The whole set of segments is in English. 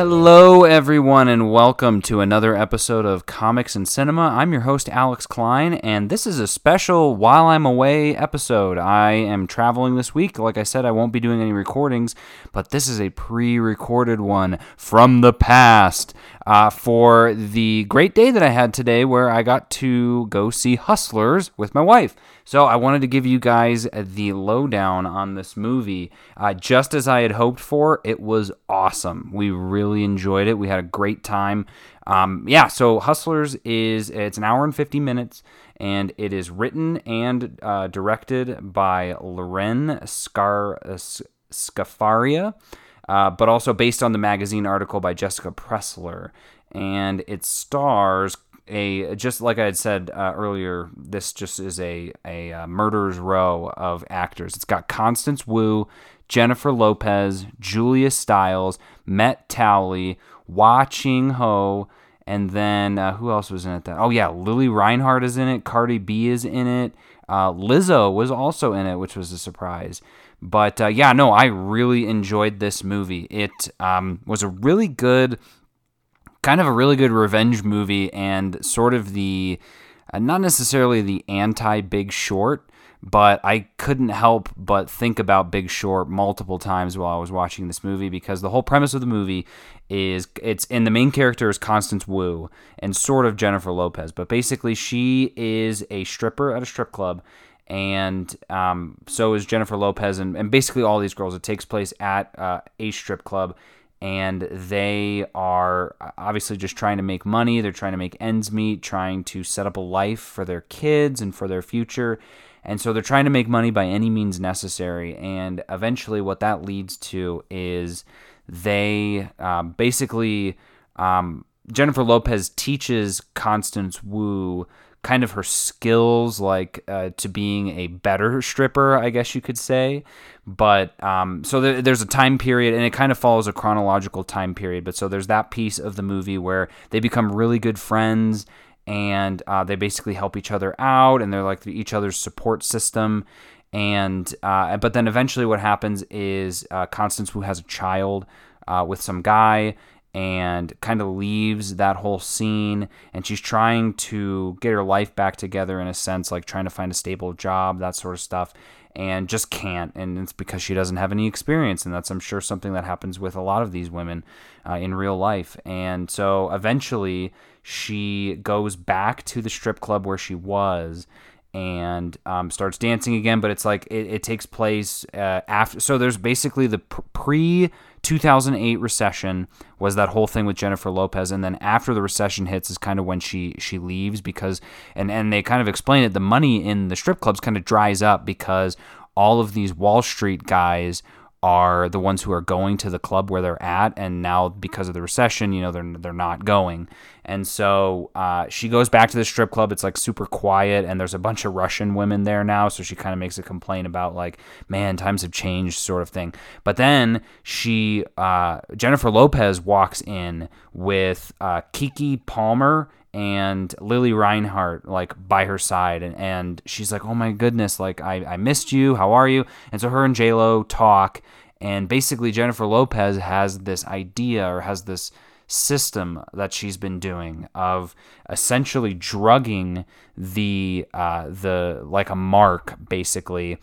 Hello, everyone, and welcome to another episode of Comics and Cinema. I'm your host, Alex Klein, and this is a special While I'm Away episode. I am traveling this week. Like I said, I won't be doing any recordings, but this is a pre recorded one from the past uh, for the great day that I had today where I got to go see Hustlers with my wife. So I wanted to give you guys the lowdown on this movie. Uh, just as I had hoped for, it was awesome. We really enjoyed it. We had a great time. Um, yeah, so Hustlers is it's an hour and 50 minutes, and it is written and uh, directed by Loren Scar uh, Scafaria, uh, but also based on the magazine article by Jessica Pressler. And it stars a just like I had said uh, earlier, this just is a a uh, murderer's row of actors. It's got Constance Wu, Jennifer Lopez, Julia Stiles, Mette Towley, Hua Ching Ho, and then uh, who else was in it? Oh yeah, Lili Reinhart is in it. Cardi B is in it. Uh, Lizzo was also in it, which was a surprise. But uh, yeah, no, I really enjoyed this movie. It um, was a really good kind of a really good revenge movie and sort of the uh, not necessarily the anti Big Short, but I couldn't help but think about Big Short multiple times while I was watching this movie because the whole premise of the movie is it's and the main character is Constance Wu and sort of Jennifer Lopez, but basically she is a stripper at a strip club. And um, so is Jennifer Lopez, and, and basically all these girls. It takes place at uh, a strip club, and they are obviously just trying to make money. They're trying to make ends meet, trying to set up a life for their kids and for their future. And so they're trying to make money by any means necessary. And eventually, what that leads to is they um, basically, um, Jennifer Lopez teaches Constance Wu kind of her skills like uh, to being a better stripper i guess you could say. But um, so there, there's a time period and it kind of follows a chronological time period but so there's that piece of the movie where they become really good friends and uh, they basically help each other out and they're like each other's support system. And uh, but then eventually what happens is uh, constance Wu has a child uh, with some guy and kind of leaves that whole scene and she's trying to get her life back together in a sense like trying to find a stable job that sort of stuff and just can't and it's because she doesn't have any experience and that's i'm sure something that happens with a lot of these women uh, in real life and so eventually she goes back to the strip club where she was and um, starts dancing again but it's like it, it takes place uh, after so there's basically the pre 2008 recession was that whole thing with Jennifer Lopez, and then after the recession hits is kind of when she she leaves because and and they kind of explain it. The money in the strip clubs kind of dries up because all of these Wall Street guys are the ones who are going to the club where they're at, and now because of the recession, you know, they're they're not going. And so uh, she goes back to the strip club. It's like super quiet, and there's a bunch of Russian women there now. So she kind of makes a complaint about like, man, times have changed, sort of thing. But then she, uh, Jennifer Lopez, walks in with uh, Keke Palmer and Lili Reinhart like by her side and, and she's like, Oh my goodness, like I, I missed you, how are you? And so her and J Lo talk and basically Jennifer Lopez has this idea or has this system that she's been doing of essentially drugging the uh, the like a mark basically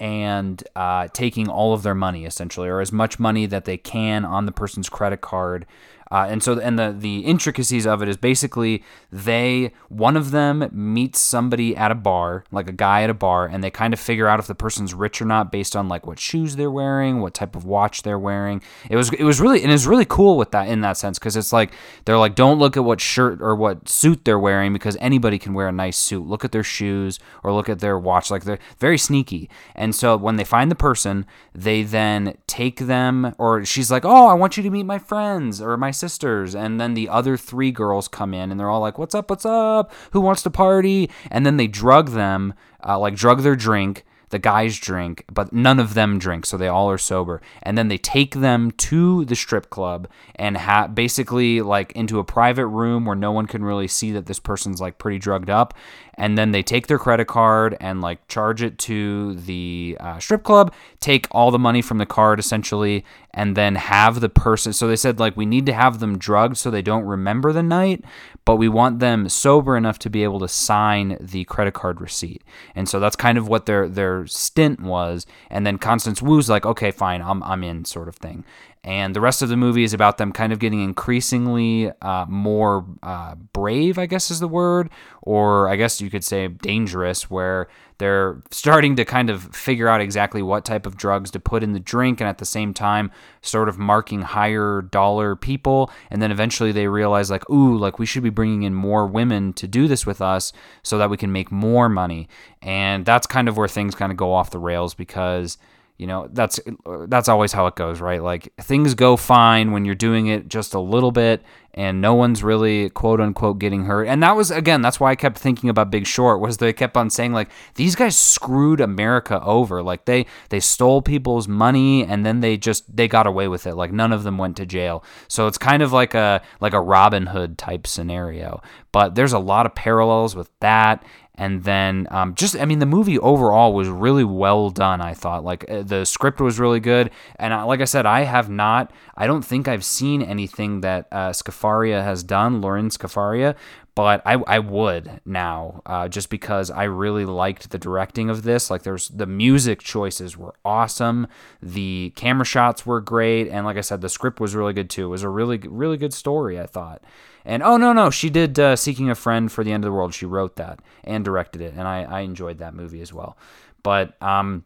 and uh, taking all of their money essentially or as much money that they can on the person's credit card uh, and so, and the the intricacies of it is basically they one of them meets somebody at a bar, like a guy at a bar, and they kind of figure out if the person's rich or not based on like what shoes they're wearing, what type of watch they're wearing. It was it was really and it's really cool with that in that sense because it's like they're like don't look at what shirt or what suit they're wearing because anybody can wear a nice suit. Look at their shoes or look at their watch. Like they're very sneaky. And so when they find the person, they then take them or she's like, oh, I want you to meet my friends or my sisters. And then the other three girls come in and they're all like, what's up? What's up? Who wants to party? And then they drug them, uh, like drug their drink. The guys drink, but none of them drink, so they all are sober. And then they take them to the strip club and ha- basically like into a private room where no one can really see that this person's like pretty drugged up. And then they take their credit card and like charge it to the uh, strip club, take all the money from the card essentially, and then have the person. So they said like we need to have them drugged so they don't remember the night, but we want them sober enough to be able to sign the credit card receipt. And so that's kind of what their stint was. And then Constance Wu's like, okay, fine, I'm I'm in, sort of thing. And the rest of the movie is about them kind of getting increasingly uh, more uh, brave, I guess is the word, or I guess you could say dangerous, where they're starting to kind of figure out exactly what type of drugs to put in the drink and at the same time sort of marking higher dollar people. And then eventually they realize, like, ooh, like we should be bringing in more women to do this with us so that we can make more money. And that's kind of where things kind of go off the rails because you know that's that's always how it goes right? Like things go fine when you're doing it just a little bit and no one's really quote unquote getting hurt. And that was again that's why i kept thinking about big short was they kept on saying like these guys screwed america over. Like they they stole people's money and then they just they got away with it. Like none of them went to jail. So it's kind of like a like a robin hood type scenario. But there's a lot of parallels with that and then um, just i mean the movie overall was really well done i thought. Like uh, the script was really good. And I, like i said i have not i don't think i've seen anything that uh, scafaria has done lauren scafaria but I, I would now uh, just because I really liked the directing of this. Like, there's the music choices were awesome, the camera shots were great, and like I said, the script was really good too. It was a really really good story, I thought. And oh no no, she did uh, Seeking a Friend for the End of the World. She wrote that and directed it, and I, I enjoyed that movie as well. But um,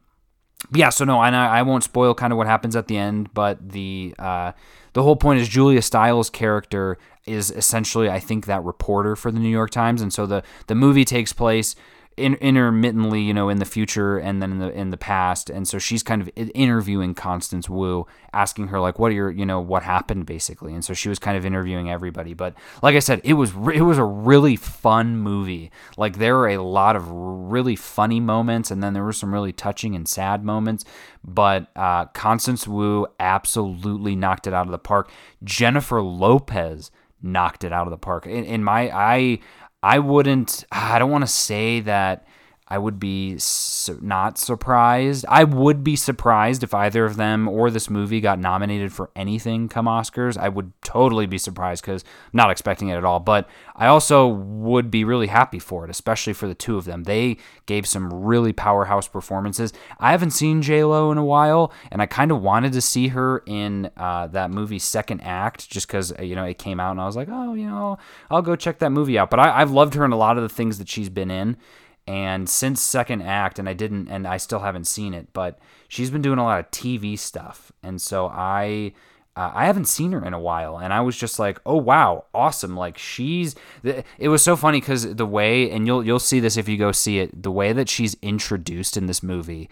yeah, so no, and I, I won't spoil kind of what happens at the end, but the uh, the whole point is Julia Stiles' character is essentially, I think, that reporter for the New York Times, and so the the movie takes place in, intermittently, you know, in the future and then in the in the past. And so she's kind of interviewing Constance Wu, asking her like, "What are your, you know, what happened basically?" And so she was kind of interviewing everybody. But like I said, it was it was a really fun movie. Like there were a lot of really funny moments, and then there were some really touching and sad moments. But uh, Constance Wu absolutely knocked it out of the park. Jennifer Lopez knocked it out of the park. In, in my I I wouldn't, I don't want to say that I would be su- not surprised. I would be surprised if either of them or this movie got nominated for anything come Oscars. I would totally be surprised because I'm not expecting it at all. But I also would be really happy for it, especially for the two of them. They gave some really powerhouse performances. I haven't seen J Lo in a while, and I kind of wanted to see her in uh, that movie Second Act, just because you know it came out, and I was like, oh, you know, I'll go check that movie out. But I, I've loved her in a lot of the things that she's been in. And since second act, and I didn't, and I still haven't seen it, but she's been doing a lot of TV stuff, and so I. Uh, I haven't seen her in a while, and I was just like, "Oh wow, awesome!" Like she's. It was so funny because the way, and you'll you'll see this if you go see it. The way that she's introduced in this movie,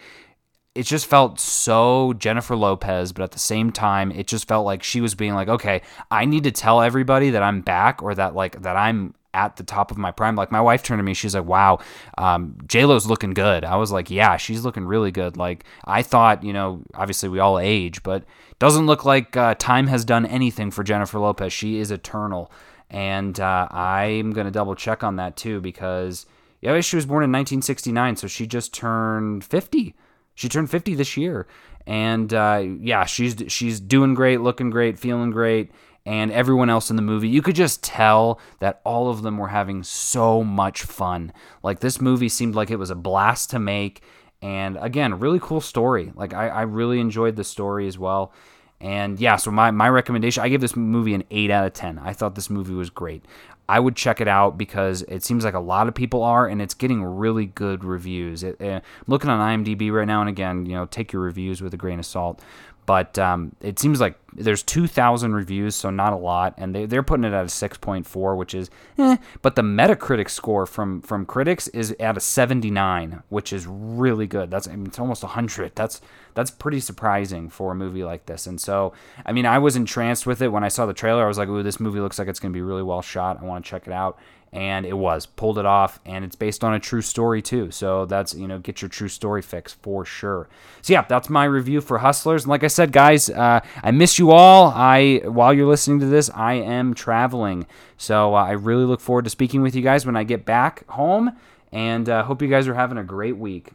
it just felt so Jennifer Lopez, but at the same time, it just felt like she was being like, "Okay, I need to tell everybody that I'm back, or that like that I'm at the top of my prime. Like my wife turned to me, she's like, "Wow, um, J Lo's looking good." I was like, "Yeah, she's looking really good." Like I thought, you know, obviously we all age, but doesn't look like uh, time has done anything for Jennifer Lopez. She is eternal, and uh, I'm gonna double check on that too because yeah, she was born in 1969, so she just turned 50. She turned 50 this year, and uh, yeah, she's she's doing great, looking great, feeling great and everyone else in the movie, you could just tell that all of them were having so much fun. Like this movie seemed like it was a blast to make. And again, really cool story. Like I, I really enjoyed the story as well. And yeah, so my, my recommendation, I give this movie an 8 out of 10. I thought this movie was great. I would check it out because it seems like a lot of people are, and it's getting really good reviews. It, uh, I'm looking on IMDb right now, and again, you know, take your reviews with a grain of salt but um, it seems like there's 2,000 reviews, so not a lot, and they, they're putting it at a 6.4, which is eh. But the Metacritic score from from critics is at a 79, which is really good. That's I mean, it's almost 100. That's that's pretty surprising for a movie like this. And so, I mean, I was entranced with it when I saw the trailer. I was like, "Ooh, this movie looks like it's going to be really well shot. I want to check it out." And it was. Pulled it off and it's based on a true story too. So that's you know get your true story fix for sure. So yeah that's my review for hustlers. And like i said guys uh, i miss you all. I while you're listening to this i am traveling. So uh, i really look forward to speaking with you guys when i get back home and uh, hope you guys are having a great week